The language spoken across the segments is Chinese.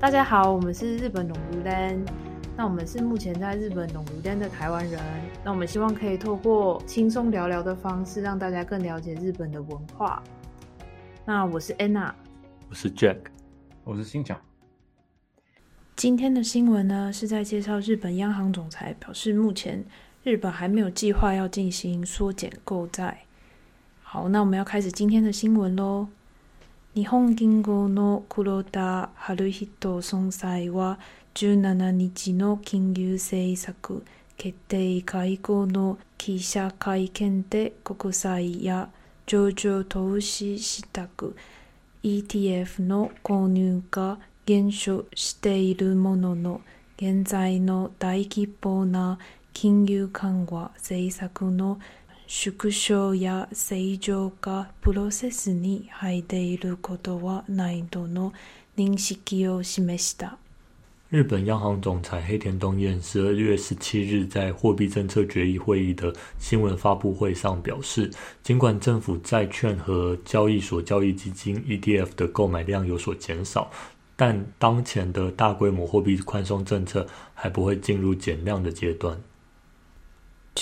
大家好，我们是日本龙如丹。那我们是目前在日本龙如丹的台湾人。那我们希望可以透过轻松聊聊的方式，让大家更了解日本的文化。那我是 Anna，我是 Jack，我是新强。今天的新闻呢，是在介绍日本央行总裁表示，目前日本还没有计划要进行缩减购债。好，那我们要开始今天的新闻喽。日本銀行の黒田晴人総裁は17日の金融政策決定会合の記者会見で国債や上場投資支度 ETF の購入が減少しているものの、現在の大規模な金融緩和政策の縮小や正常化プロセスに入っていることはないとの認識を示した。日本央行总裁黑田东彦十二月十七日在货币政策决议会议的新闻发布会上表示，尽管政府债券和交易所交易基金 ETF 的购买量有所减少，但当前的大规模货币宽松政策还不会进入减量的阶段。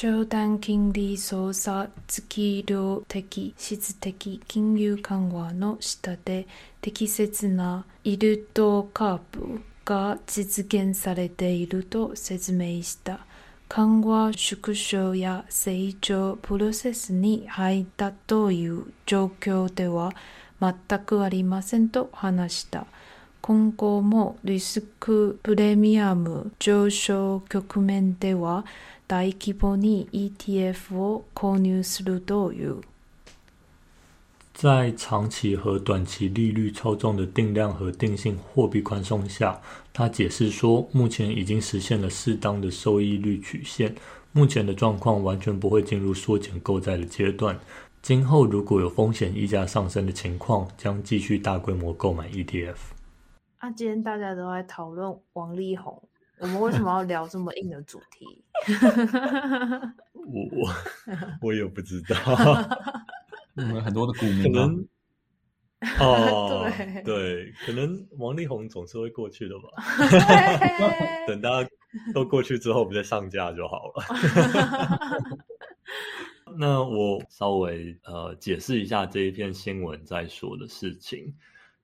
長短金利操作月量的質的金融緩和の下で適切なイルトカープが実現されていると説明した。緩和縮小や成長プロセスに入ったという状況では全くありませんと話した。今後もリスクプレミアム上昇局面では大規模に ETF を購入するという。在长期和短期利率操纵的定量和定性货币宽松下，他解释说，目前已经实现了适当的收益率曲线。目前的状况完全不会进入缩减购债的阶段。今后如果有风险溢价上升的情况，将继续大规模购买 ETF。啊，今天大家都在讨论王力宏。 我们为什么要聊这么硬的主题？我我 我也不知道。我们很多的股民可能哦，对对，可能王力宏总是会过去的吧。等大家都过去之后，我们再上架就好了。那我稍微呃解释一下这一篇新闻在说的事情，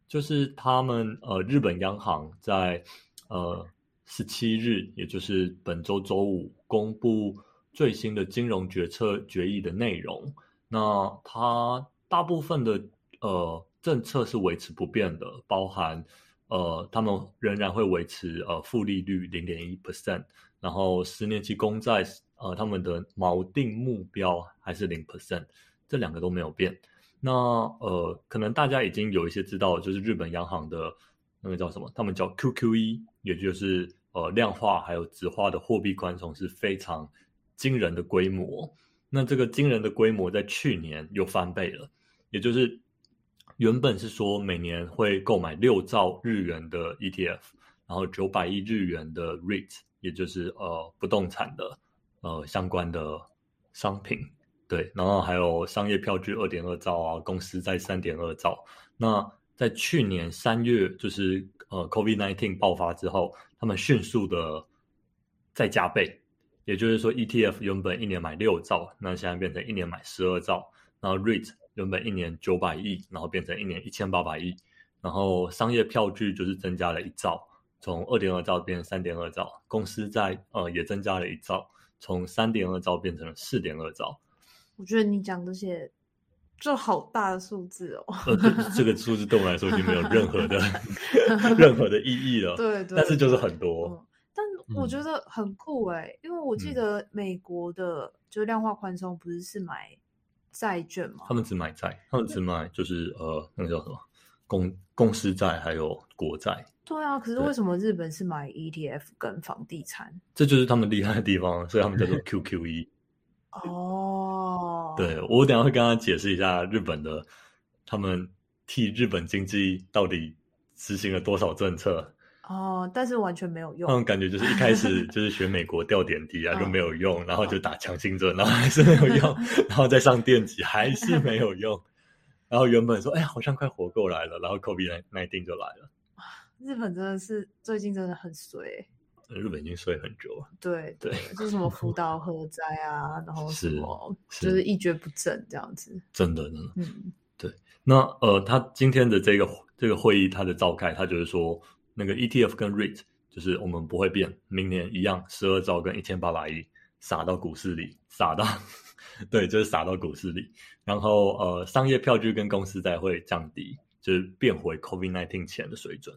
就是他们呃日本央行在呃。十七日，也就是本周周五，公布最新的金融决策决议的内容。那它大部分的呃政策是维持不变的，包含呃他们仍然会维持呃负利率零点一 percent，然后十年期公债呃他们的锚定目标还是零 percent，这两个都没有变。那呃可能大家已经有一些知道，就是日本央行的。那个叫什么？他们叫 QQE，也就是呃量化还有直化的货币宽松是非常惊人的规模。那这个惊人的规模在去年又翻倍了，也就是原本是说每年会购买六兆日元的 ETF，然后九百亿日元的 REIT，也就是呃不动产的呃相关的商品，对，然后还有商业票据二点二兆啊，公司在三点二兆，那。在去年三月，就是呃，COVID-19 爆发之后，他们迅速的再加倍，也就是说，ETF 原本一年买六兆，那现在变成一年买十二兆，然后 REIT 原本一年九百亿，然后变成一年一千八百亿，然后商业票据就是增加了一兆，从二点二兆变成三点二兆，公司在呃也增加了一兆，从三点二兆变成了四点二兆。我觉得你讲这些。就好大的数字哦！呃，这个数字对我来说已经没有任何的 任何的意义了。对对，但是就是很多。但我觉得很酷哎，因为我记得美国的就量化宽松不是是买债券吗？他们只买债，他们只买就是呃，那个叫什么公公司债还有国债。对啊，可是为什么日本是买 ETF 跟房地产？这就是他们厉害的地方，所以他们叫做 QQE。哦，对我等下会跟他解释一下日本的，他们替日本经济到底执行了多少政策。哦，但是完全没有用。那种感觉就是一开始就是学美国吊点滴啊，就没有用，然后就打强心针，然后还是没有用，然后再上电击还是没有用，然后原本说哎好像快活过来了，然后 COVID nineteen 就来了。日本真的是最近真的很衰。日本已经睡很久了，对对，就是什么福岛核灾啊，然后什是么是就是一蹶不振这样子。真的真的。嗯，那呃，他今天的这个这个会议，他的召开，他就是说，那个 ETF 跟 REIT，就是我们不会变，明年一样，十二兆跟一千八百亿撒到股市里，撒到，对，就是撒到股市里。然后呃，商业票据跟公司债会降低，就是变回 COVID-19 前的水准。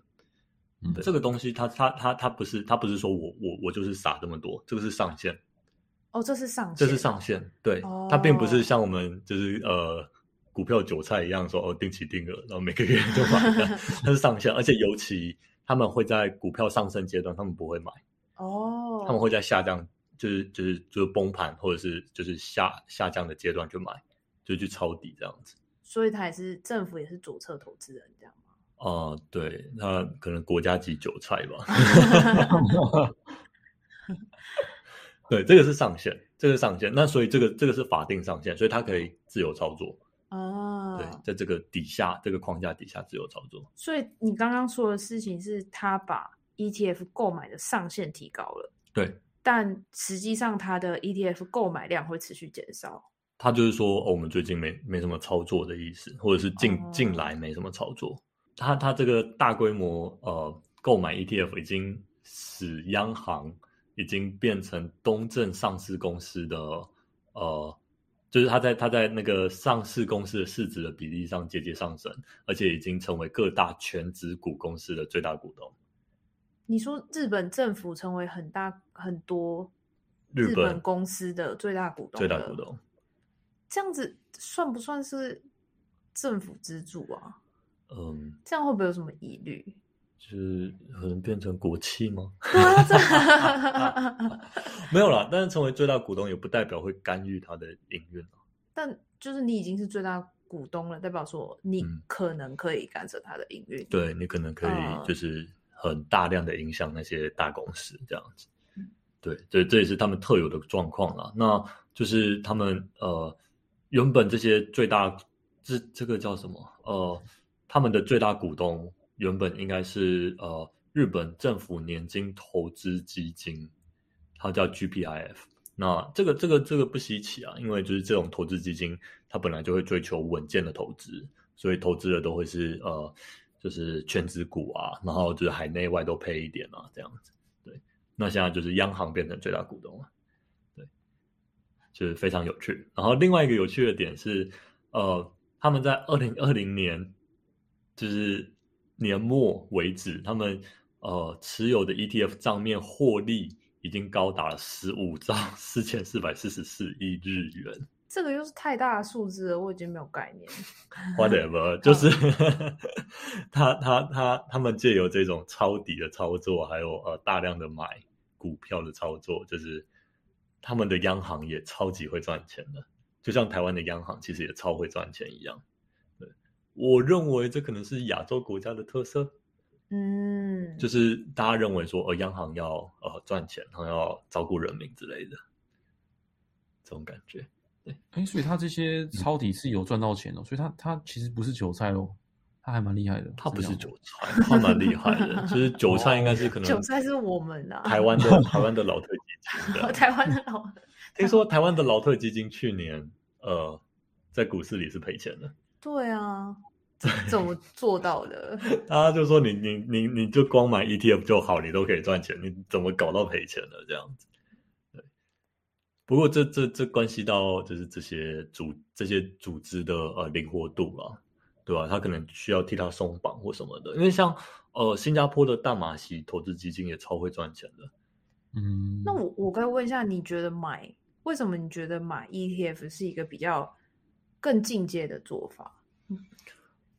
嗯这个东西它，它它它不是，它不是说我我我就是撒这么多，这个是上限。哦，这是上限，这是上限，对，哦它并不是像我们就是呃股票韭菜一样说哦定期定额，然后每个月就买的，它是上限，而且尤其他们会在股票上升阶段，他们不会买，哦，他们会在下降，就是就是就是崩盘或者是就是下下降的阶段就买，就去抄底这样子。所以他也是政府也是左侧投资人哦、对，那可能国家级韭菜吧。对，这个是上限，这个是上限。那所以这个这个是法定上限，所以它可以自由操作。哦，对，在这个底下这个框架底下自由操作。所以你刚刚说的事情是他把 ETF 购买的上限提高了，对，但实际上它的 ETF 购买量会持续减少。他就是说、哦我们最近没没什么操作的意思，或者是近哦近来没什么操作。他他这个大规模呃购买 ETF 已经使央行已经变成东证上市公司的呃，就是他在他在那个上市公司的市值的比例上节节上升，而且已经成为各大全职股公司的最大股东。你说日本政府成为很大很多日本本公司的最大股东，最大股，东，这样子算不算是政府资助啊？嗯，这样会不会有什么疑虑？就是可能变成国企吗？没有啦，但是成为最大股东也不代表会干预他的营运啊。但就是你已经是最大股东了，代表说你嗯可能可以干涉他的营运。对你可能可嗯以就是很大量的影响那些大公司这样子嗯。对，这这也是他们特有的状况啦。那就是他们呃原本这些最大这这个叫什么呃他们的最大股东原本应该是呃日本政府年金投资基金，它叫 GPIF。那这个这个这个不稀奇啊，因为就是这种投资基金，它本来就会追求稳健的投资，所以投资的都会是呃，就是全职股啊，然后就是海内外都配一点啊，这样子。对，那现在就是央行变成最大股东了，对，就是非常有趣。然后另外一个有趣的点是，呃，他们在二零二零年就是年末为止，他们呃持有的 ETF 账面获利已经高达了十五兆 四千四百四十四亿日元。这个又是太大的数字了，我已经没有概念。whatever，就是 他他他他们借由这种抄底的操作，还有呃大量的买股票的操作，就是他们的央行也超级会赚钱的，就像台湾的央行其实也超会赚钱一样。对，我认为这可能是亚洲国家的特色，嗯，就是大家认为说，呃，央行要呃赚钱，然后要照顾人民之类的，这种感觉。哎，所以他这些抄底是有赚到钱哦，所以他他其实不是韭菜哦，他还蛮厉害的。他不是韭菜，他蛮厉害的。就是韭菜应该是可能韭菜是我们的，台湾的台湾的老特基金的。台湾的老听说台湾的老特基金去年呃在股市里是赔钱的，对啊，怎怎么做到的？他就说你你你你就光买 ETF 就好，你都可以赚钱，你怎么搞到赔钱的这样子？对。不过这这这关系到就是这些组这些组织的呃灵活度了，对吧？他可能需要替他松绑或什么的，因为像呃新加坡的大马锡投资基金也超会赚钱的。嗯，那我我可以问一下，你觉得买为什么你觉得买 ETF 是一个比较更进阶的做法？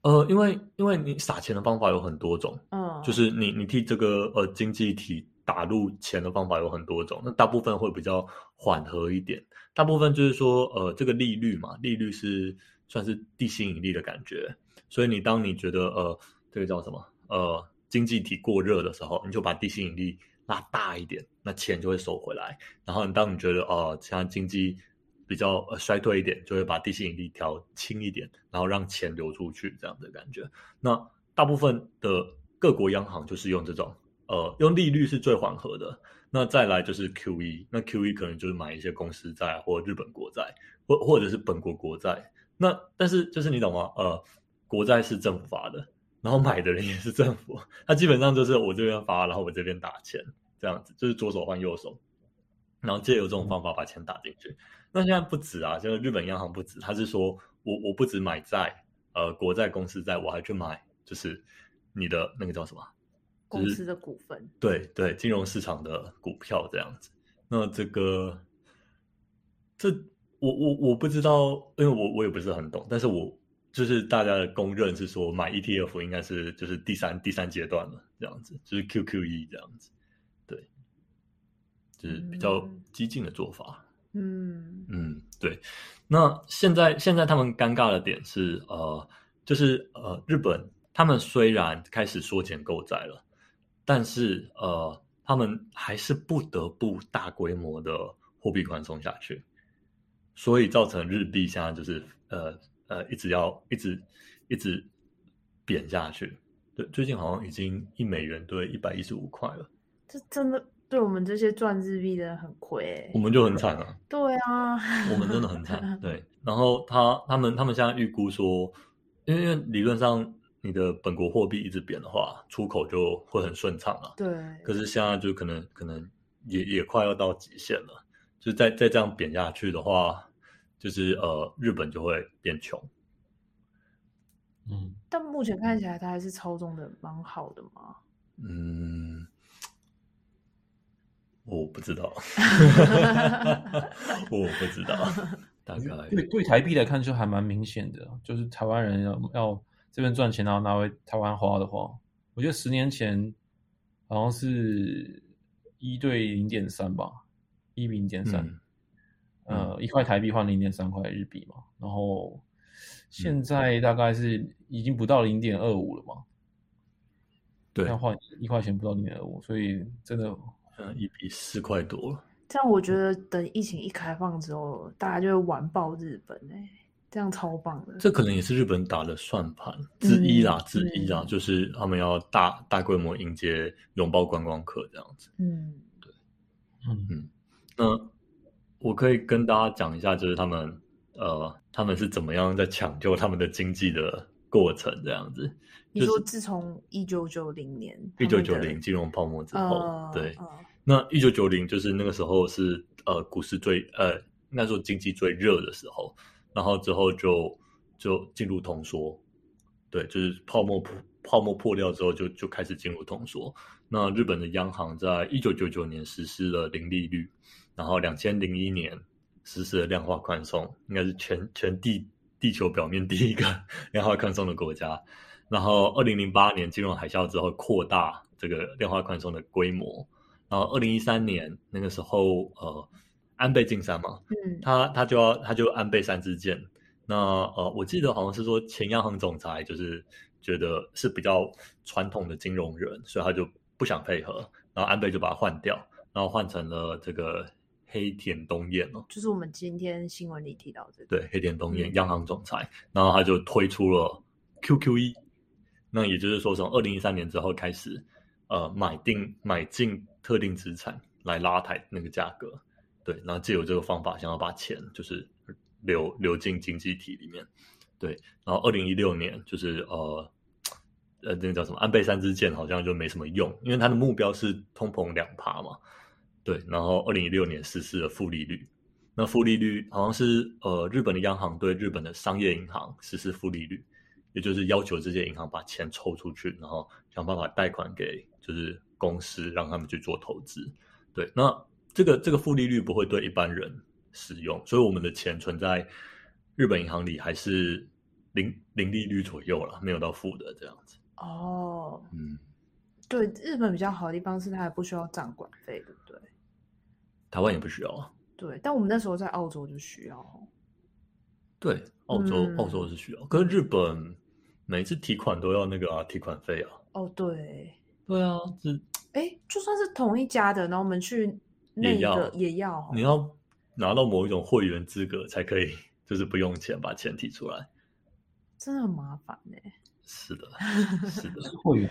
呃，因为因为你撒钱的方法有很多种，嗯，就是你你替这个呃经济体打入钱的方法有很多种，那大部分会比较缓和一点，大部分就是说呃这个利率嘛，利率是算是地心引力的感觉，所以你当你觉得呃这个叫什么？呃经济体过热的时候，你就把地心引力拉大一点，那钱就会收回来，然后当你觉得哦、呃现在经济比较呃衰退一点，就会把地心引力调轻一点，然后让钱流出去这样的感觉。那大部分的各国央行就是用这种呃用利率是最缓和的。那再来就是 QE，那 QE 可能就是买一些公司债或日本国债，或或者是本国国债。那但是就是你懂吗？呃，国债是政府发的，然后买的人也是政府，它基本上就是我这边发，然后我这边打钱，这样子就是左手换右手，然后借由这种方法把钱打进去。那现在不止啊，就是日本央行不止，他是说我我不止买债，呃，国债、公司债，我还去买，就是你的那个叫什么？公司的股份，对对，金融市场的股票这样子。那这个，这我我我不知道，因为我我也不是很懂。但是我就是大家的公认是说，买 ETF 应该是就是第三第三阶段了，这样子，就是 QQE 这样子，对，就是比较激进的做法。嗯嗯，对。那现在现在他们尴尬的点是，呃，就是呃，日本他们虽然开始缩减购债了。但是呃，他们还是不得不大规模的货币宽松下去，所以造成日币现在就是呃呃一直要一直一直贬下去。对，最近好像已经一美元兑一百一十五块了。这真的对我们这些赚日币的人很亏。我们就很惨啊。对啊，我们真的很惨。对，然后他他们他们现在预估说，因为因为理论上。你的本国货币一直贬的话，出口就会很顺畅了。对。可是现在就可能可能也也快要到极限了，就再再这样贬下去的话，就是呃日本就会变穷。嗯。但目前看起来，它还是操纵的蛮好的嘛。嗯，我不知道。我不知道。大概对对台币来看，就还蛮明显的，就是台湾人要要。这边赚钱，然后拿回台湾花的话，我觉得十年前好像是一对零点三吧，一比零点三，呃，一块台币换零点三块日币嘛。然后现在大概是已经不到零点二五了嘛。对，要换一块钱不到零点二五，所以真的，嗯，一比四块多了。这样我觉得等疫情一开放之后，大家就会完爆日本哎。这样超棒的，这可能也是日本打的算盘之一啦，之一啦，就是他们要大大规模迎接拥抱观光客这样子。嗯，对，嗯嗯。那我可以跟大家讲一下，就是他们呃，他们是怎么样在抢救他们的经济的过程这样子。你说自从一九九零年一九九零金融泡沫之后，对，那一九九零就是那个时候是呃股市最呃那时候经济最热的时候。然后之后就就进入通缩，对，就是泡沫破泡沫破掉之后就就开始进入通缩。那日本的央行在一九九九年实施了零利率，然后两千零一年实施了量化宽松，应该是全全地地球表面第一个 量化宽松的国家。然后二零零八年金融海啸之后扩大这个量化宽松的规模，然后二零一三年那个时候呃。安倍晋三嘛，嗯，他他就要他就安倍三支箭。那呃，我记得好像是说前央行总裁就是觉得是比较传统的金融人，所以他就不想配合，然后安倍就把他换掉，然后换成了这个黑田东彦哦，就是我们今天新闻里提到的，对，黑田东彦央行总裁，然后他就推出了 QQE，那也就是说从二零一三年之后开始，呃，买定买进特定资产来拉抬那个价格。对，然后借由这个方法，想要把钱就是流流进经济体里面。对，然后二零一六年就是呃呃那个叫什么安倍三支箭好像就没什么用，因为它的目标是通膨两趴嘛。对，然后二零一六年实施了负利率，那负利率好像是呃日本的央行对日本的商业银行实施负利率，也就是要求这些银行把钱抽出去，然后想办法贷款给就是公司，让他们去做投资。对，那。这个这个负利率不会对一般人使用，所以我们的钱存在日本银行里还是零零利率左右了，没有到负的这样子。哦，嗯，对，日本比较好的地方是它还不需要账管费，对不对？台湾也不需要啊。对，但我们那时候在澳洲就需要。对，澳洲澳洲是需要，可是日本每次提款都要那个啊提款费啊。哦，对，对啊，这哎，就算是同一家的，然后我们去。也要也要，你要拿到某一种会员资格才可以，就是不用钱把钱提出来，真的很麻烦呢。是的，是的，会员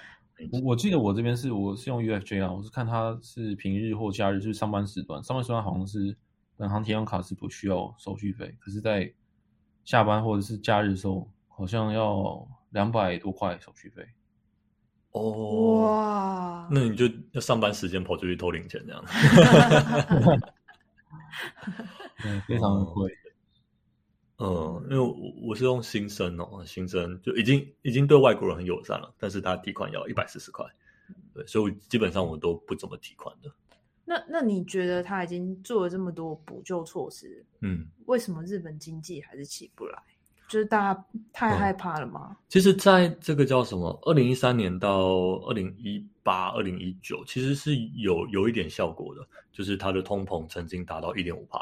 我我记得我这边是我是用 UFJ 啊，我是看它是平日或假日，就是上班时段，上班时段好像是本行提用卡是不需要手续费，可是在下班或者是假日的时候，好像要两百多块手续费。哦，哇，那你就要上班时间跑出去偷零钱这样。对，非常的贵。嗯，因为我我是用新生哦，新生就已经已经对外国人很友善了，但是他提款要一百四十块，对，所以基本上我都不怎么提款的。那那你觉得他已经做了这么多补救措施，嗯，为什么日本经济还是起不来？就是大家太嗯害怕了吗？其实在这个叫什么，二零一三年到二零一八、二零一九，其实是有有一点效果的，就是它的通膨曾经达到一点五趴。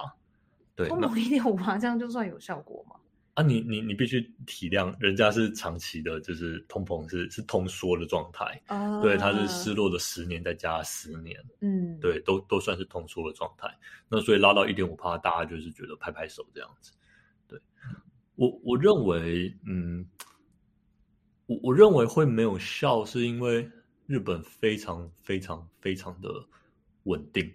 通膨一点五趴，这样就算有效果吗？啊你，你你必须体谅，人家是长期的，就是通膨是是通缩的状态，啊，对，它是失落的十年再加十年，嗯，对，都都算是通缩的状态。那所以拉到一点五趴，大家就是觉得拍拍手这样子。对我我认为，嗯，我我认为会没有效，是因为日本非常非常非常的稳定，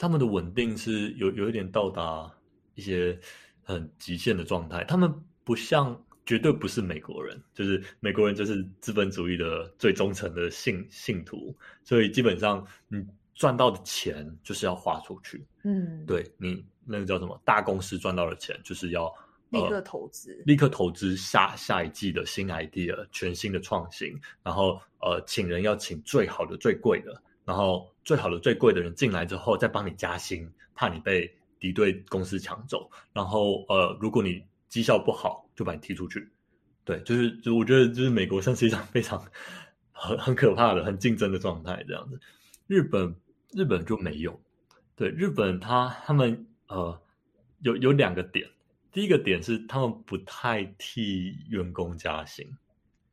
他们的稳定是有有一点到达一些很极限的状态，他们不像。绝对不是美国人，就是美国人就是资本主义的最忠诚的信信徒，所以基本上你赚到的钱就是要花出去。嗯，，对你那个叫什么？大公司赚到的钱，就是要立刻呃投资，立刻投资下下一季的新 idea、全新的创新，然后呃，请人要请最好的、最贵的，然后最好的、最贵的人进来之后再帮你加薪，怕你被敌对公司抢走，然后呃，如果你绩效不好，就把你踢出去。对，就是就我觉得就是美国算是一场非常很很可怕的、很竞争的状态这样子。日本日本就没有，对日本他他们呃有有两个点，第一个点是他们不太替员工加薪。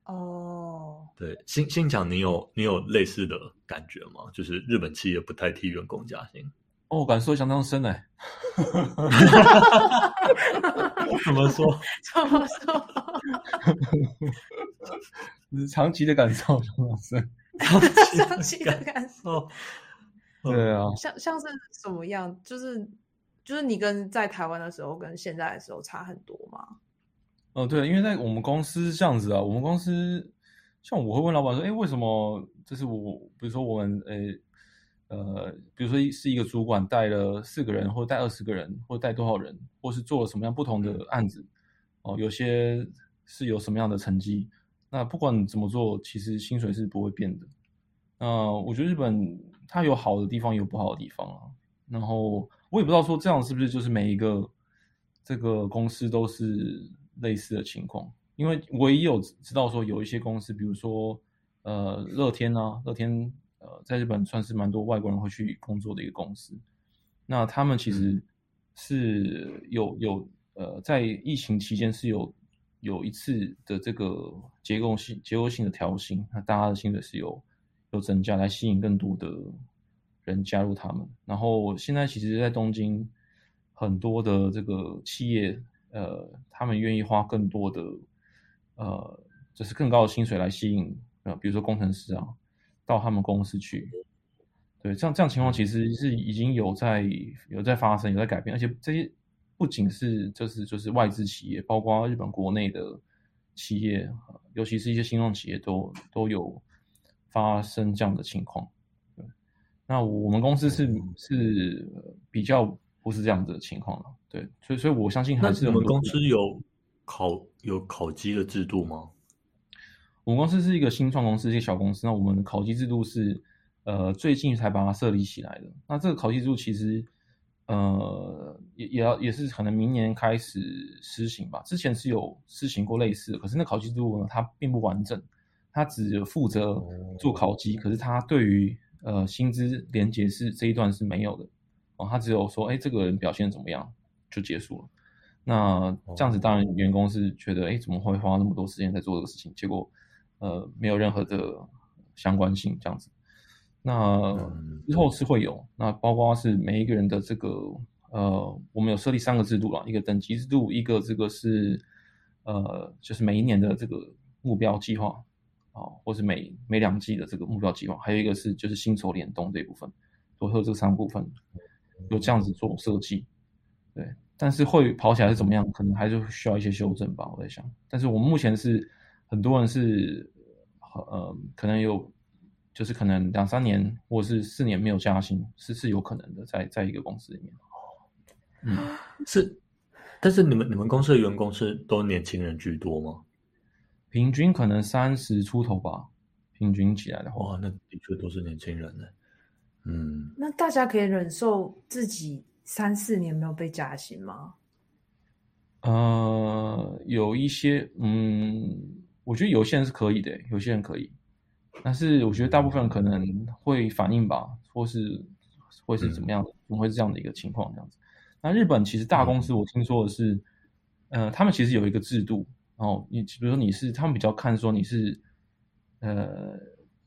哦，对，新新强，你有你有类似的感觉吗？就是日本企业不太替员工加薪。哦，感受相当深 哎。怎么说？怎么说？长期的感受相当深。长期的感受，哦，对啊，像像是什么样？就是就是你跟在台湾的时候跟现在的时候差很多吗？哦，对，因为在我们公司是这样子啊，我们公司像我会问老板说，哎，为什么就是我，比如说我们，诶呃，比如说是一个主管带了四个人，或者带二十个人，或者带多少人，或是做了什么样不同的案子，哦，有些是有什么样的成绩，那不管你怎么做，其实薪水是不会变的。那我觉得日本它有好的地方，也有不好的地方啊。然后我也不知道说这样是不是就是每一个这个公司都是类似的情况，因为我也有知道说有一些公司，比如说呃乐天啊，乐天呃在日本算是蛮多外国人会去工作的一个公司，那他们其实是有有呃在疫情期间是有有一次的这个结构性结构性的调薪，那大家的薪水是有有增加，来吸引更多的人加入他们。然后现在其实，在东京很多的这个企业，呃，他们愿意花更多的呃，就是更高的薪水来吸引呃，比如说工程师啊，到他们公司去。对，这样这样情况其实是已经有在有在发生，有在改变，而且这些不仅是就是就是外资企业，包括日本国内的企业，呃尤其是一些新创企业都都有发生这样的情况。对，那我们公司是是呃比较不是这样子的情况了。对，所以所以我相信还是有很多你们公司有考有考绩的制度吗？我们公司是一个新创公司，一个小公司。那我们的考绩制度是，呃，最近才把它设立起来的。那这个考绩制度其实，呃，也也要也是可能明年开始施行吧。之前是有施行过类似的，可是那考绩制度呢，它并不完整，它只负责做考绩，可是它对于呃薪资连结是这一段是没有的哦，他只有说，哎，这个人表现怎么样就结束了。那这样子，当然员工是觉得，哎，怎么会花那么多时间在做这个事情？结果，呃，没有任何的相关性，这样子。那嗯之后是会有，那包括是每一个人的这个，呃，我们有设立三个制度了，一个等级制度，一个这个是，呃，就是每一年的这个目标计划，哦，或是每每两季的这个目标计划，还有一个是就是薪酬联动这一部分，都有这三部分有这样子做设计，对，但是会跑起来是怎么样，可能还是需要一些修正吧，我在想。但是我们目前是很多人是呃，可能有就是可能两三年或者是四年没有加薪，是是有可能的，在在一个公司里面。嗯，是，但是你们你们公司的员工是都年轻人居多吗？平均可能三十出头吧，平均起来的话，哇，那的确都是年轻人呢。嗯，那大家可以忍受自己三四年没有被加薪吗？呃，有一些，嗯，我觉得有些人是可以的，有些人可以，但是我觉得大部分人可能会反应吧，或是会是怎么样的，怎么会是这样的一个情况这样子？那日本其实大公司，我听说的是，呃，他们其实有一个制度。哦，你比如说你是他们比较看说你是，呃，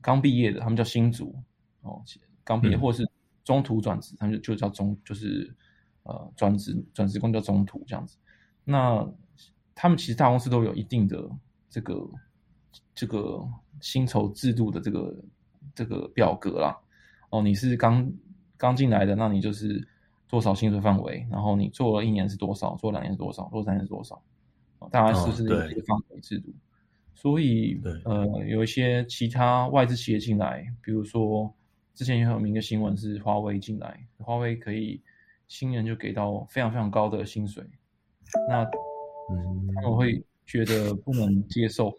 刚毕业的，他们叫新卒哦，刚毕业或者是中途转职，他们就就叫中，就是呃转职转职工叫中途这样子。那他们其实大公司都有一定的这个这个薪酬制度的这个这个表格啦。哦，你是刚刚进来的，那你就是多少薪水范围，然后你做了一年是多少，做两年是多少，做三年是多少。大概是不是一个范围制度，所以呃，有一些其他外资企业进来，比如说之前也有名的新闻是华为进来，华为可以新人就给到非常非常高的薪水，那他们会觉得不能接受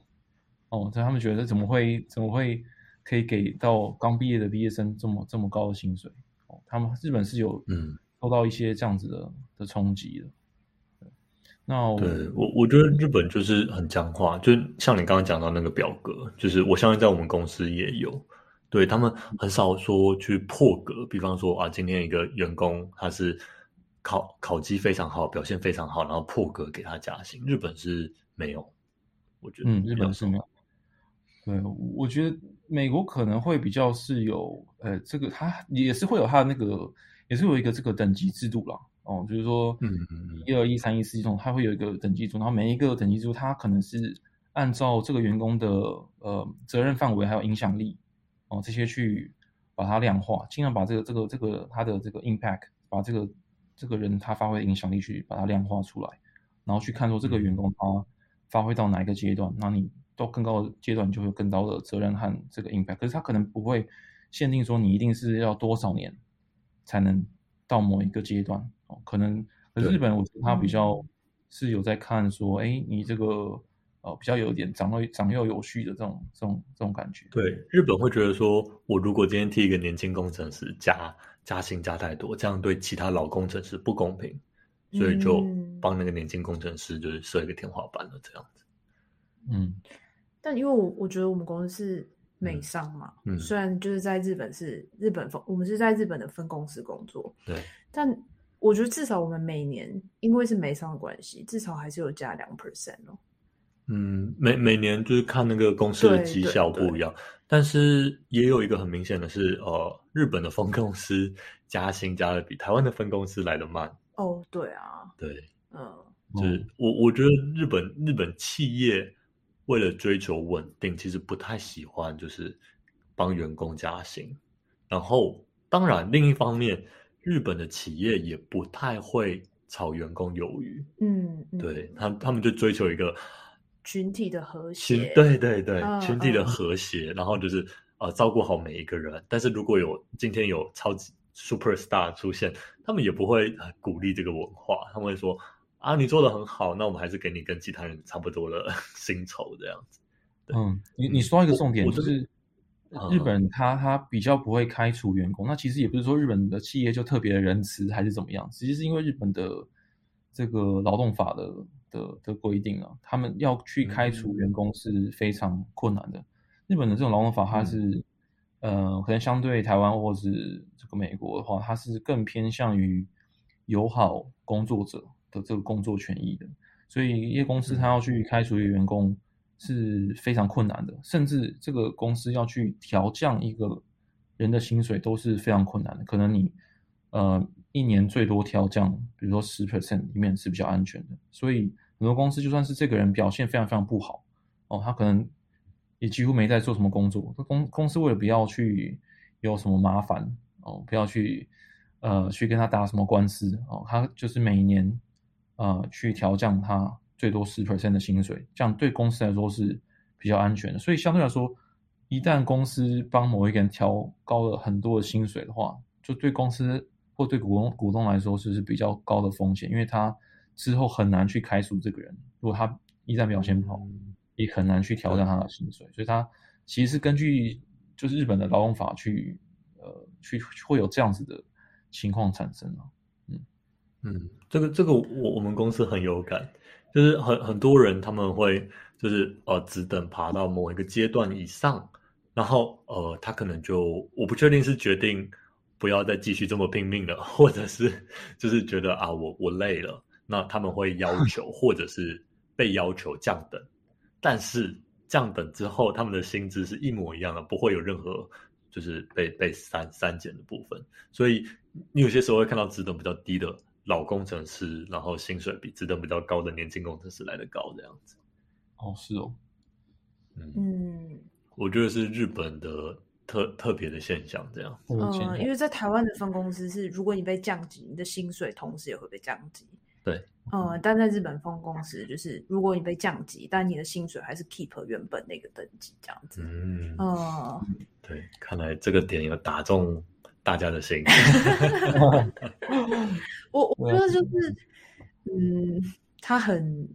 哦，所以他们觉得怎么会怎么会可以给到刚毕业的毕业生这么这么高的薪水？哦，他们日本是有嗯受到一些这样子的的冲击的。那对我，我觉得日本就是很僵化，就像你刚刚讲到那个表格，就是我相信在我们公司也有，对他们很少说去破格。比方说啊，今天一个员工他是考考绩非常好，表现非常好，然后破格给他加薪。日本是没有，我觉得，嗯，日本是没有。对，我觉得美国可能会比较是有，呃，这个他也是会有他的那个，也是有一个这个等级制度啦。哦，就是说，嗯嗯一二一三一四这种，它会有一个等级组，然后每一个等级组，它可能是按照这个员工的呃责任范围还有影响力哦这些去把它量化，尽量把这个这个这个他的这个 impact，把这个这个人他发挥的影响力去把它量化出来，然后去看说这个员工他发挥到哪一个阶段，那你到更高的阶段就会有更高的责任和这个 impact，可是他可能不会限定说你一定是要多少年才能到某一个阶段哦。可能，可是日本，我觉得他比较是有在看说，哎，你这个呃比较有点长幼长幼有序的这种这种这种感觉。对，日本会觉得说，我如果今天替一个年轻工程师加加薪加太多，这样对其他老工程师不公平，所以就帮那个年轻工程师就是设一个天花板了，这样子。嗯，但因为我我觉得我们公司是美商嘛，嗯，虽然就是在日本是日本分，我们是在日本的分公司工作，对，但。我觉得至少我们每年，因为是美商的关系，至少还是有加两 percent 哦。嗯，每每年就是看那个公司的绩效不一样，但是也有一个很明显的是，呃，日本的分公司加薪加的比台湾的分公司来的慢。哦，对啊，对，嗯，就是我我觉得日本日本企业为了追求稳定，其实不太喜欢就是帮员工加薪，然后当然另一方面。日本的企业也不太会炒员工鱿鱼，嗯，对他，他们就追求一个群体的和谐，对对对，群体的和谐，然后就是呃照顾好每一个人。但是如果有今天有超级 super star 出现，他们也不会鼓励这个文化，他们会说啊，你做的很好，那我们还是给你跟其他人差不多的 薪酬这样子。嗯，你你说一个重点就是。日本他他比较不会开除员工，那其实也不是说日本的企业就特别仁慈还是怎么样，其实是因为日本的这个劳动法的的的规定啊，他们要去开除员工是非常困难的。日本的这种劳动法，它是呃，可能相对台湾或是这个美国的话，它是更偏向于友好工作者的这个工作权益的，所以一些公司它要去开除一个员工。是非常困难的，甚至这个公司要去调降一个人的薪水都是非常困难的。可能你呃一年最多调降，比如说十 percent 里面是比较安全的。所以很多公司就算是这个人表现非常非常不好哦，他可能也几乎没在做什么工作。公公司为了不要去有什么麻烦哦，不要去呃去跟他打什么官司哦，他就是每年呃去调降他最多十 percent 的薪水，这样对公司来说是比较安全的。所以相对来说，一旦公司帮某一个人调高了很多的薪水的话，就对公司或对股东股东来说是是比较高的风险，因为他之后很难去开除这个人。如果他一旦表现不好，也很难去调整他的薪水。所以，他其实是根据就是日本的劳动法去呃去会有这样子的情况产生啊。嗯嗯，这个这个我我们公司很有感，就是很很多人他们会就是呃只等爬到某一个阶段以上，然后呃他可能就我不确定是决定不要再继续这么拼命了，或者是就是觉得啊我我累了。那他们会要 求，或者是被要求降等，但是降等之后，他们的薪资是一模一样的，不会有任何就是被被删删减的部分。所以你有些时候会看到职等比较低的老工程师，然后薪水比职等比较高的年轻工程师来的高，这样子。哦，是哦，嗯，我觉得是日本的特特别的现象，这样。嗯，因为在台湾的分公司是，如果你被降级，你的薪水同时也会被降级。对，嗯，但在日本分公司，就是如果你被降级，但你的薪水还是 keep 原本那个等级这样子。嗯，哦，对，看来这个点有打中大家的心。我我觉得就是，嗯，他很，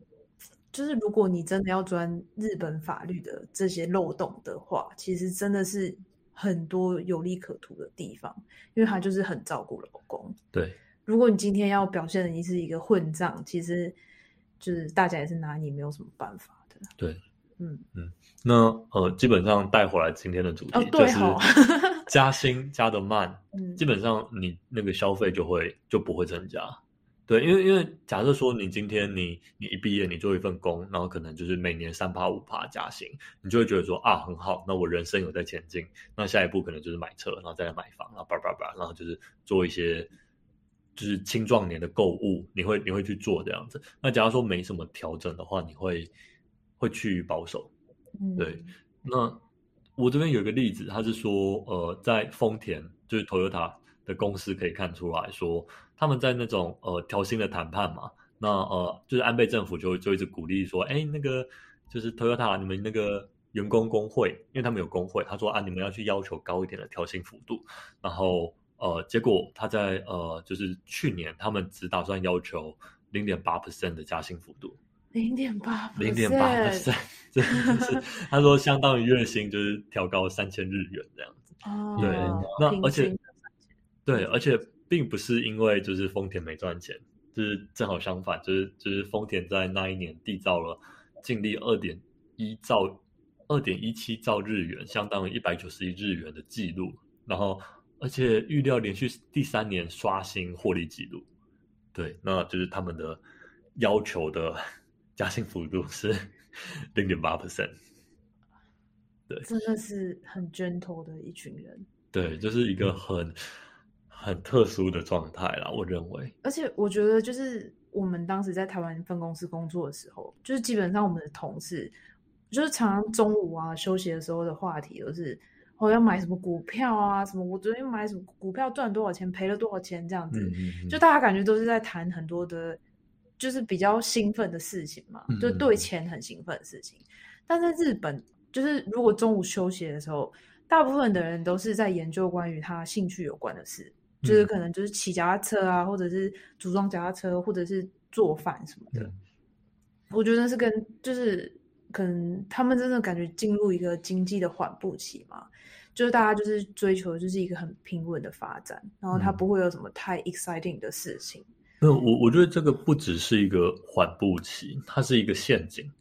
就是如果你真的要钻日本法律的这些漏洞的话，其实真的是很多有利可图的地方，因为他就是很照顾老公。对。如果你今天要表现的你是一个混账，其实就是大家也是拿你没有什么办法的。对，嗯嗯，那呃，基本上带回来今天的主题就是 加薪加的慢，基本上你那个消费就会就不会增加。对，因为因为假设说你今天你你一毕业你做一份工，然后可能就是每年三趴五趴加薪，你就会觉得说啊很好，那我人生有在前进，那下一步可能就是买车，然后再来买房，然后叭叭叭，然后就是做一些。就是青壮年的购物，你会你会去做这样子。那假如说没什么调整的话，你会会趋于保守。对。那我这边有一个例子，他是说，呃，在丰田就是 Toyota 的公司可以看出来说，他们在那种呃调薪的谈判嘛，那呃就是安倍政府就就一直鼓励说，哎，那个就是 Toyota 你们那个员工工会，因为他们有工会，他说啊，你们要去要求高一点的调薪幅度，然后。呃，结果他在呃，就是去年他们只打算要求零点八 percent 的加薪幅度，零点八，零点八 percent，真的是他说相当于月薪就是调高三千日元这样子。哦，对，那而且对，而且并不是因为就是丰田没赚钱，就是正好相反，就是就是丰田在那一年缔造了净利二点一兆二点一七兆日元，相当于一百九十亿日元的记录，然后。而且预料连续第三年刷新获利记录，对，那就是他们的要求的加薪幅度是零点八 percent，对，真的是很 gentle 的一群人，对，就是一个很很特殊的状态啦，我认为。而且我觉得，就是我们当时在台湾分公司工作的时候，就是基本上我们的同事，就是常常中午啊休息的时候的话题都是。我要买什么股票啊？什么？我昨天买什么股票赚多少钱？赔了多少钱？这样子，就大家感觉都是在谈很多的，就是比较兴奋的事情嘛，就对钱很兴奋的事情。但在日本，就是如果中午休息的时候，大部分的人都是在研究关于他兴趣有关的事，就是可能就是骑脚踏车啊，或者是组装脚踏车，或者是做饭什么的。我觉得是跟就是可能他们真的感觉进入一个经济的缓步期嘛。就是大家就是追求就是一个很平稳的发展，然后它不会有什么太 exciting 的事情。那我我觉得这个不只是一个缓步期，它是一个陷阱。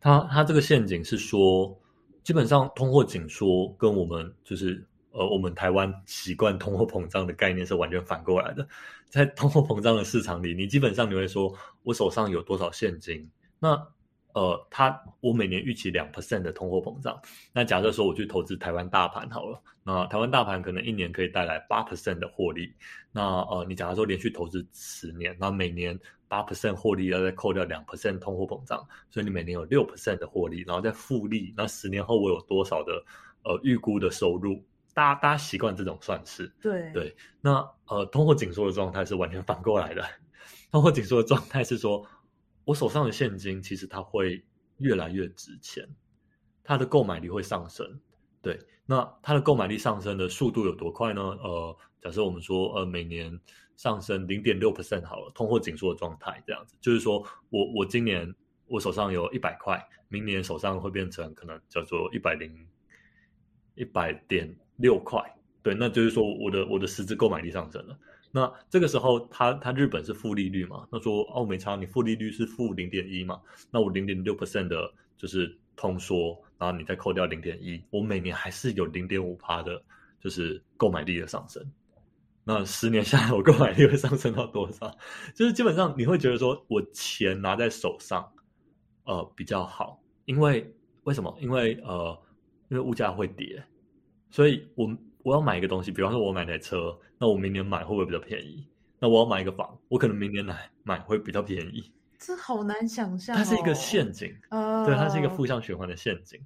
它它这个陷阱是说，基本上通货紧缩跟我们就是呃我们台湾习惯通货膨胀的概念是完全反过来的。在通货膨胀的市场里，你基本上你会说我手上有多少现金，那呃，它我每年预期两 percent 的通货膨胀。那假设说我去投资台湾大盘好了，那台湾大盘可能一年可以带来八 percent 的获利。那呃，你假如说连续投资十年，那每年八 percent 获利要再扣掉两 percent 通货膨胀，所以你每年有六 percent 的获利，然后再复利，那十年后我有多少的呃预估的收入？大家大家习惯这种算式，对对。那呃，通货紧缩的状态是完全反过来的。通货紧缩的状态是说，我手上的现金其实它会越来越值钱，它的购买力会上升。对，那它的购买力上升的速度有多快呢？呃，假设我们说呃每年上升零点六 percent 好了，通货紧缩的状态这样子，就是说我我今年我手上有一百块，明年手上会变成可能叫做一百零一百点。六块，对，那就是说我的我的实质购买力上升了。那这个时候，它它日本是负利率嘛？那说澳美差，你负利率是负零点一嘛？那我零点六 percent 的就是通缩，然后你再扣掉零点一，我每年还是有零点五趴的，就是购买力的上升。那十年下来，我购买力会上升到多少？就是基本上你会觉得说我钱拿在手上，呃，比较好，因为为什么？因为呃，因为物价会跌。所以，我我要买一个东西，比方说，我买台车，那我明年买会不会比较便宜？那我要买一个房，我可能明年来买会比较便宜。这好难想象，它是一个陷阱，对，它是一个负向循环的陷阱。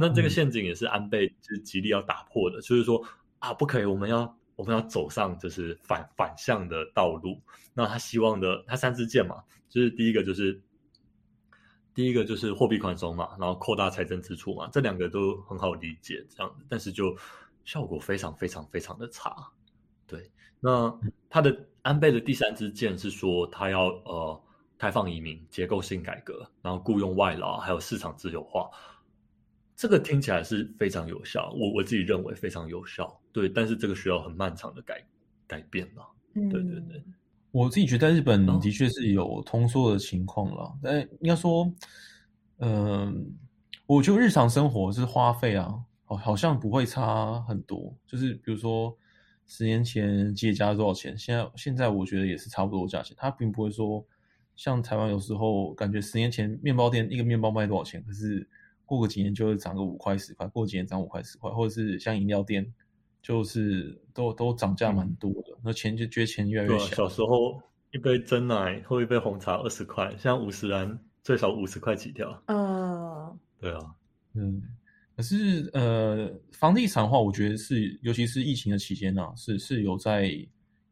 那这个陷阱也是安倍就是极力要打破的，就是说啊，不可以，我们要我们要走上就是反反向的道路。那他希望的，他三支箭嘛，就是第一个就是。第一个就是货币宽松嘛，然后扩大财政支出嘛，这两个都很好理解这样子，但是就效果非常非常非常的差。对，那他的安倍的第三支箭是说他要呃开放移民、结构性改革，然后雇佣外劳，还有市场自由化。这个听起来是非常有效，我我自己认为非常有效。对，但是这个需要很漫长的改改变嘛。对对对。我自己觉得日本的确是有通缩的情况了，但应该说，嗯，我觉得日常生活是花费啊，好好像不会差很多。就是比如说十年前吉野家多少钱，现在现在我觉得也是差不多价钱。它并不会说像台湾有时候感觉十年前面包店一个面包卖多少钱，可是过个几年就会涨个五块十块，过几年涨五块十块，或者是像饮料店。就是都都涨价蛮多的，那钱就觉得钱越来越小。小时候一杯真奶或一杯红茶二十块，现在五十元最少五十块起跳。嗯，对啊，嗯，可是呃，房地产的话，我觉得是，尤其是疫情的期间呢，是是有在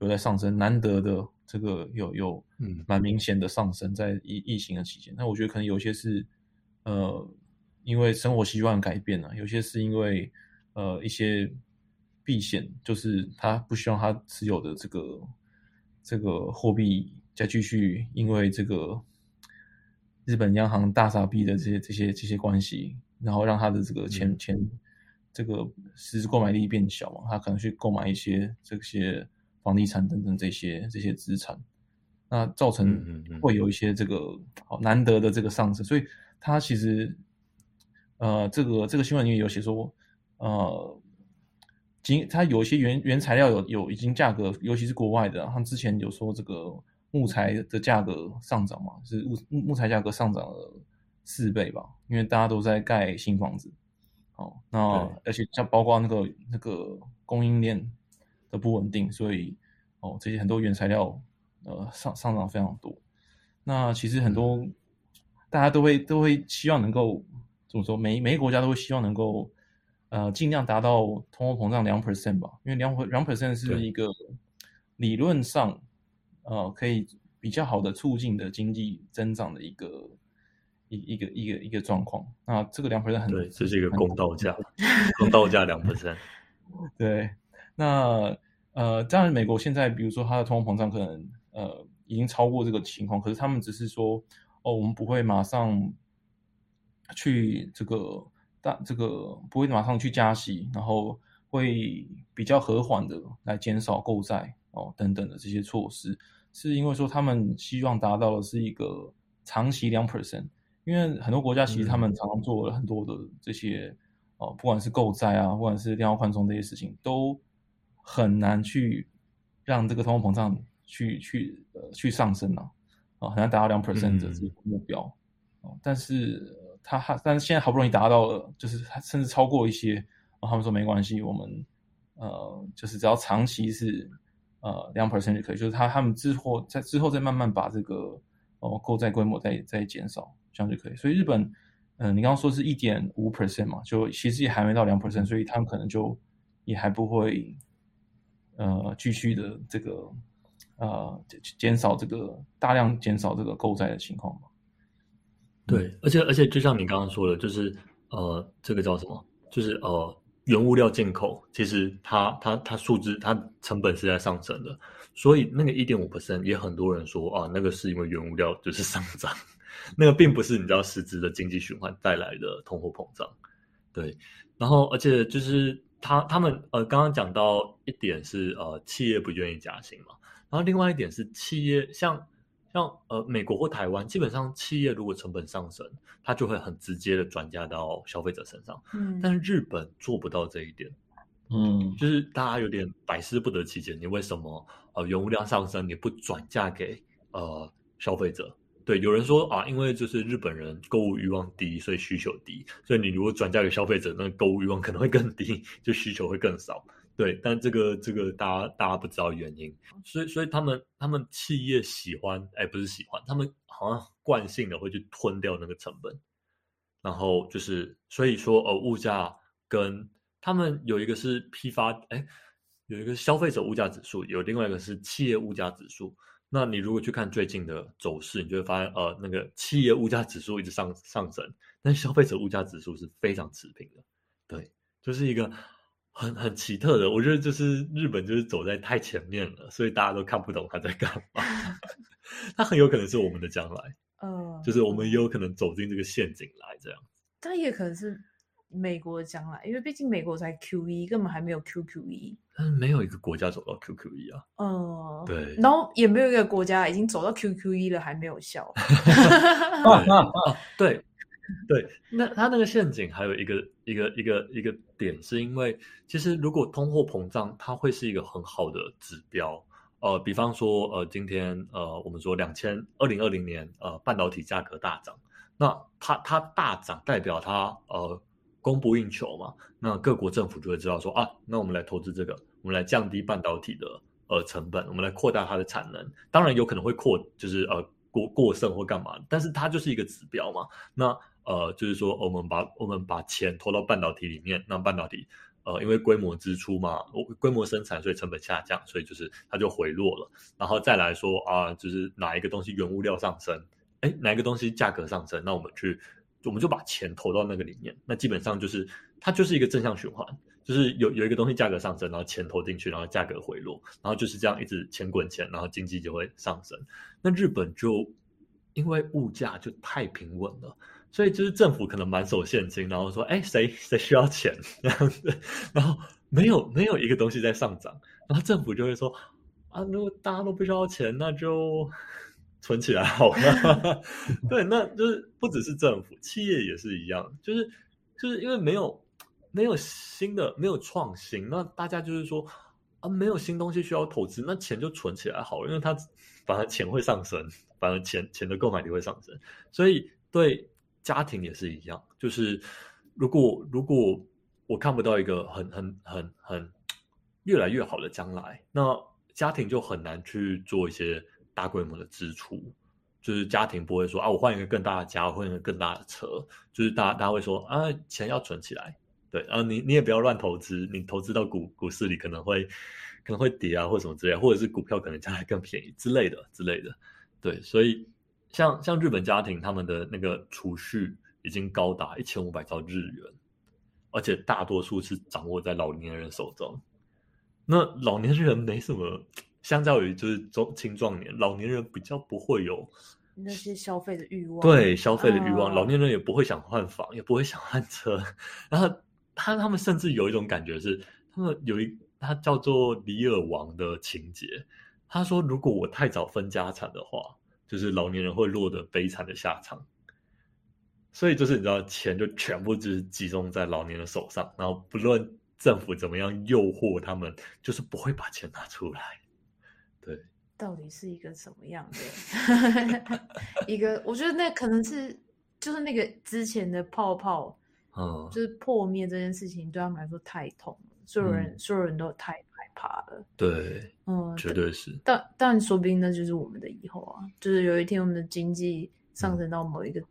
有在上升，难得的这个有有嗯蛮明显的上升在疫疫情的期间。那我觉得可能有些是呃因为生活习惯改变了，有些是因为呃一些。避险就是他不希望他持有的这个这个货币再继续因为这个日本央行大傻逼的这些这些这些关系，然后让他的这个钱钱这个实质购买力变小嘛，他可能去购买一些这些房地产等等这些这些资产，那造成会有一些这个好难得的这个上升，所以他其实呃这个这个新闻里面有写说呃。今它有一些原原材料有有已经价格，尤其是国外的，他之前有说这个木材的价格上涨嘛，是木木材价格上涨了四倍吧，因为大家都在盖新房子，哦，那而且像包括那个那个供应链的不稳定，所以哦这些很多原材料呃上上涨非常多，那其实很多大家都会都会希望能够怎么说，每每个国家都会希望能够。呃，尽量达到通货膨胀两 percent 吧，因为两两 percent 是一个理论上呃可以比较好的促进的经济增长的一个一一个一个一个状况。那这个两 percent 很对，这是一个公道价，公道价两 percent。对，那呃，当然美国现在比如说它的通货膨胀可能呃已经超过这个情况，可是他们只是说哦，我们不会马上去这个。大这个不会马上去加息，然后会比较和缓的来减少购债哦等等的这些措施，是因为说他们希望达到的是一个长期两 percent，因为很多国家其实他们常常做了很多的这些哦，不管是购债啊，不管是量化宽松这些事情，都很难去让这个通货膨胀去去呃去上升啊，啊很难达到两 percent 的这个目标。哦，但是他还但是现在好不容易达到了，就是他甚至超过一些，然后他们说没关系，我们呃就是只要长期是呃两 percent 就可以，就是他他们之后在之后再慢慢把这个哦购债规模再再减少，这样就可以。所以日本，嗯、你刚刚说是一点五 percent 嘛，就其实也还没到两 percent，所以他们可能就也还不会呃继续的这个呃减少这个大量减少这个购债的情况嘛。对，而且而且就像你刚刚说的，就是呃，这个叫什么？就是呃，原物料进口，其实它它它数字它成本是在上升的，所以那个一点五 percent 也很多人说啊，那个是因为原物料就是 上涨，那个并不是你知道实质的经济循环带来的通货膨胀。对，然后而且就是他他们呃刚刚讲到一点是呃企业不愿意加薪嘛，然后另外一点是企业像。像呃美国或台湾，基本上企业如果成本上升，它就会很直接的转嫁到消费者身上。嗯，但是日本做不到这一点，嗯就是大家有点百思不得其解，你为什么呃原物料上升你不转嫁给呃消费者？对，有人说啊，因为就是日本人购物欲望低，所以需求低，所以你如果转嫁给消费者，那购物欲望可能会更低，就需求会更少。对，但这个这个大家大家不知道原因，所以所以他们他们企业喜欢，哎，不是喜欢，他们好像惯性的会去吞掉那个成本，然后就是所以说呃物价跟他们有一个是批发，哎，有一个消费者物价指数，有另外一个是企业物价指数。那你如果去看最近的走势，你就会发现，呃，那个企业物价指数一直上上升，但消费者物价指数是非常持平的。对，就是一个很 很奇特的，我觉得就是日本就是走在太前面了，所以大家都看不懂他在干嘛。他很有可能是我们的将来，呃，就是我们也有可能走进这个陷阱来，这样。但也可能是美国的将来，因为毕竟美国才 Q 一，根本还没有 QQ 一。但是没有一个国家走到 QQ 一啊。呃，对然后也没有一个国家已经走到 QQ 一了，还没有效。啊啊啊！对，对，那它那个陷阱还有一个一个一个一个点，是因为其实如果通货膨胀，它会是一个很好的指标。呃，比方说，呃，今天呃，我们说两千二零二零年，呃，半导体价格大涨，那它它大涨代表它呃供不应求嘛，那各国政府就会知道说啊，那我们来投资这个，我们来降低半导体的呃成本，我们来扩大它的产能，当然有可能会扩，就是呃过过剩或干嘛，但是它就是一个指标嘛。那呃就是说，我们把我们把钱投到半导体里面，那半导体呃因为规模支出嘛，规模生产，所以成本下降，所以就是它就回落了。然后再来说啊，就是哪一个东西原物料上升，哎，哪一个东西价格上升，那我们去我们就把钱投到那个里面，那基本上就是它就是一个正向循环。就是有有一个东西价格上升，然后钱投进去，然后价格回落，然后就是这样一直钱滚钱，然后经济就会上升。那日本就因为物价就太平稳了，所以就是政府可能满手现金，然后说，哎，谁谁需要钱 这样子，然后没有没有一个东西在上涨，然后政府就会说，啊，如果大家都不需要钱，那就存起来好了。对，那就是不只是政府，企业也是一样，就是就是因为没有。没有新的，没有创新，那大家就是说啊，没有新东西需要投资，那钱就存起来好了，因为它反而钱会上升，反而钱钱的购买力会上升，所以对家庭也是一样，就是如果如果我看不到一个很很很很越来越好的将来，那家庭就很难去做一些大规模的支出。就是家庭不会说啊，我换一个更大的家，换一个更大的车，就是大大家会说啊，钱要存起来。对，然后你你也不要乱投资，你投资到股股市里可能会可能会跌啊，或什么之类，或者是股票可能将来更便宜之类的之类的。对，所以像像日本家庭，他们的那个储蓄已经高达一千五百兆日元，而且大多数是掌握在老年人手中。那老年人没什么，相较于就是中青壮年，老年人比较不会有那些消费的欲望，对消费的欲望，嗯老年人也不会想换房，也不会想换车，然后他他们甚至有一种感觉是，他们有一他叫做李尔王的情节，他说如果我太早分家产的话，就是老年人会落得悲惨的下场。所以就是你知道，钱就全部就是集中在老年人手上，然后不论政府怎么样诱惑他们，就是不会把钱拿出来。对，到底是一个什么样的 一个？我觉得那可能是就是那个之前的泡泡，嗯，就是破灭这件事情，对他们来说太痛了，所有人、嗯所有人都太害怕了。对，嗯，绝对是，但但说不定那就是我们的以后啊，就是有一天我们的经济上升到某一个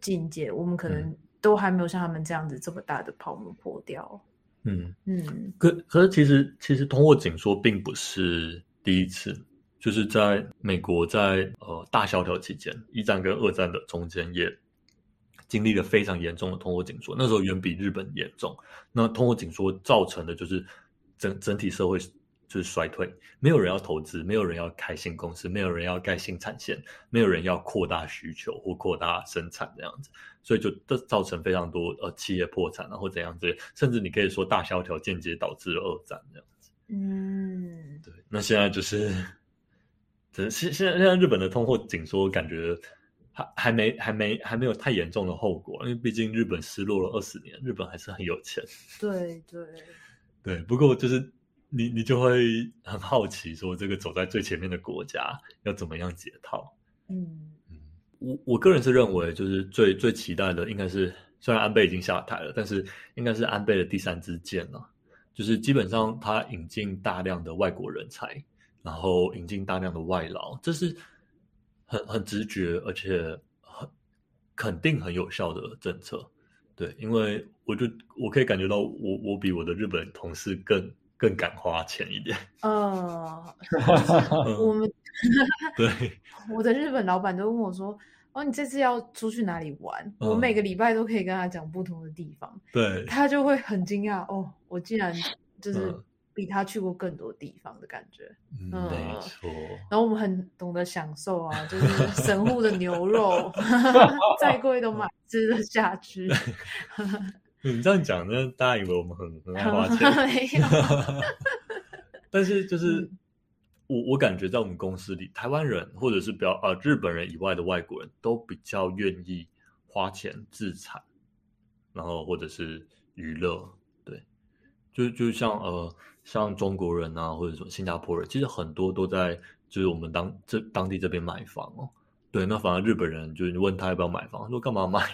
境界，我们可能嗯都还没有像他们这样子这么大的泡沫破掉。嗯。嗯可可是其实其实通货紧缩并不是第一次，就是在美国在呃大萧条期间，一战跟二战的中间也经历了非常严重的通货紧缩，那时候远比日本严重。那通货紧缩造成的就是整整体社会就是衰退，没有人要投资，没有人要开新公司，没有人要盖新产线，没有人要扩大需求或扩大生产这样子。所以就这造成非常多呃企业破产啊或怎样之类，甚至你可以说大萧条间接导致了二战这样子。嗯，对，那现在就是，这现现在现在日本的通货紧缩感觉还还没还没还没有太严重的后果，因为毕竟日本失落了二十年，日本还是很有钱。对 对，对，不过就是你你就会很好奇，说这个走在最前面的国家要怎么样解套。嗯我我个人是认为，就是最最期待的应该是，虽然安倍已经下台了，但是应该是安倍的第三支箭了。就是基本上他引进大量的外国人才，然后引进大量的外劳，这是很很直觉，而且很肯定很有效的政策。对，因为我就我可以感觉到我，我比我的日本同事更更敢花钱一点。呃，嗯我们对，我的日本老板都问我说：“哦，你这次要出去哪里玩？”嗯我每个礼拜都可以跟他讲不同的地方，对，他就会很惊讶哦，我竟然 就是嗯比他去过更多地方的感觉。嗯嗯没错。然后我们很懂得享受啊，就是神户的牛肉，再贵都买吃得下去。你这样讲，那大家以为我们很很爱花钱，没有，但是就是、嗯我我感觉在我们公司里，台湾人或者是比较呃日本人以外的外国人都比较愿意花钱自产，然后或者是娱乐，对，就就像呃像中国人啊，或者说新加坡人，其实很多都在就是我们当这当地这边买房哦。对，那反而日本人就是你问他要不要买房，他说干嘛买，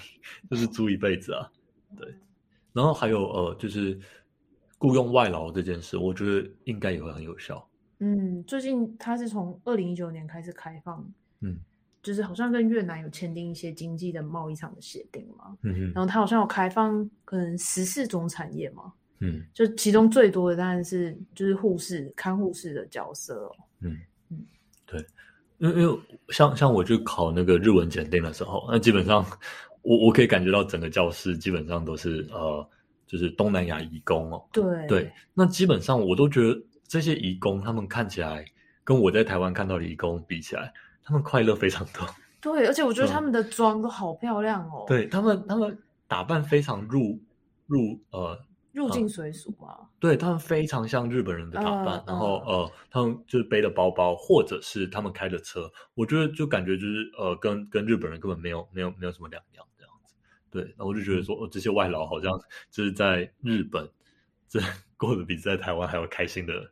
就是租一辈子啊。对，然后还有呃，就是雇佣外劳这件事，我觉得应该也会很有效。嗯，最近他是从二零一九年开始开放，嗯，就是好像跟越南有签订一些经济的贸易上的协定嘛，嗯然后他好像有开放可能十四种产业嘛，嗯就其中最多的当然是就是护士、看护士的角色哦。嗯嗯，对，因为因为像像我去考那个日文检定的时候，那基本上我我可以感觉到整个教室基本上都是呃，就是东南亚移工哦。对对，那基本上我都觉得这些移工他们看起来跟我在台湾看到的移工比起来，他们快乐非常多。对，而且我觉得嗯他们的妆都好漂亮哦。，对他们，他们打扮非常入入呃入境随俗嘛。对他们非常像日本人的打扮，嗯然后嗯呃，他们就是背着包包，或者是他们开着车，我觉得就感觉就是呃，跟跟日本人根本没有没有没有什么两样这样子。对，然后我就觉得说，哦，这些外劳好像就是在日本这 过得比在台湾还要开心的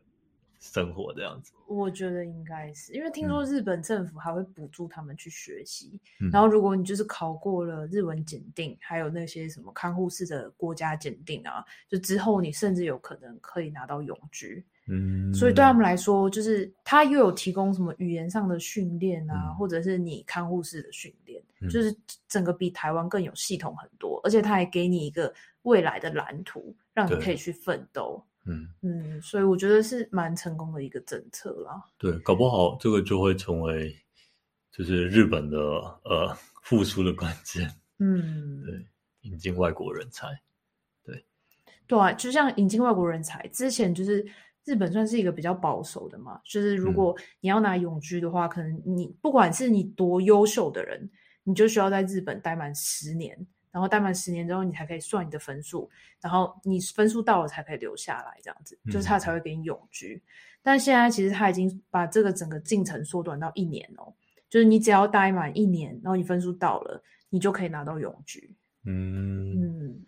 生活这样子。我觉得应该是因为听说日本政府还会补助他们去学习，嗯然后如果你就是考过了日文检定，还有那些什么看护士的国家检定啊，就之后你甚至有可能可以拿到永居。嗯，所以对他们来说，就是他又有提供什么语言上的训练啊，嗯或者是你看护士的训练，嗯就是整个比台湾更有系统很多，而且他还给你一个未来的蓝图，让你可以去奋斗。嗯，嗯，所以我觉得是蛮成功的一个政策啦。对，搞不好这个就会成为就是日本的呃复苏的关键。嗯，对，引进外国人才。对啊，就像引进外国人才，之前就是日本算是一个比较保守的嘛，就是如果你要拿永居的话，可能你不管是你多优秀的人，你就需要在日本待满十年，然后待满十年之后，你才可以算你的分数，然后你分数到了才可以留下来，这样子，就是他才会给你永居。但现在其实他已经把这个整个进程缩短到一年哦，就是你只要待满一年，然后你分数到了，你就可以拿到永居。嗯，嗯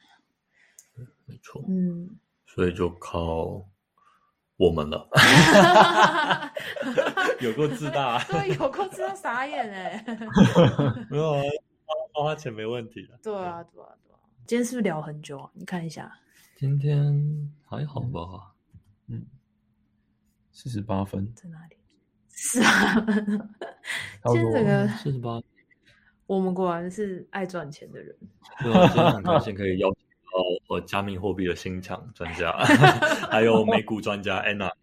没错。嗯。所以就靠我们了。有够自大对，有够自大傻眼哎。没有啊，花花钱没问题的。对啊，对啊，对啊。今天是不是聊很久啊？你看一下，今天还好吧？嗯，四十八分，在哪里？是啊，今天整个四十八。我们果然是爱赚钱的人。对啊，今天很开心可以邀请到呃加密货币的新强专家，还有美股专家 Anna。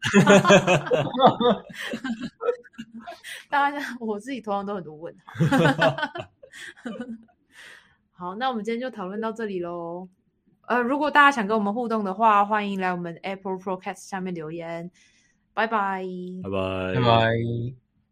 大家，我自己头上都很多问 好，那我们今天就讨论到这里喽。呃，如果大家想跟我们互动的话，欢迎来我们 Apple Podcast 下面留言。拜拜，拜拜，拜拜。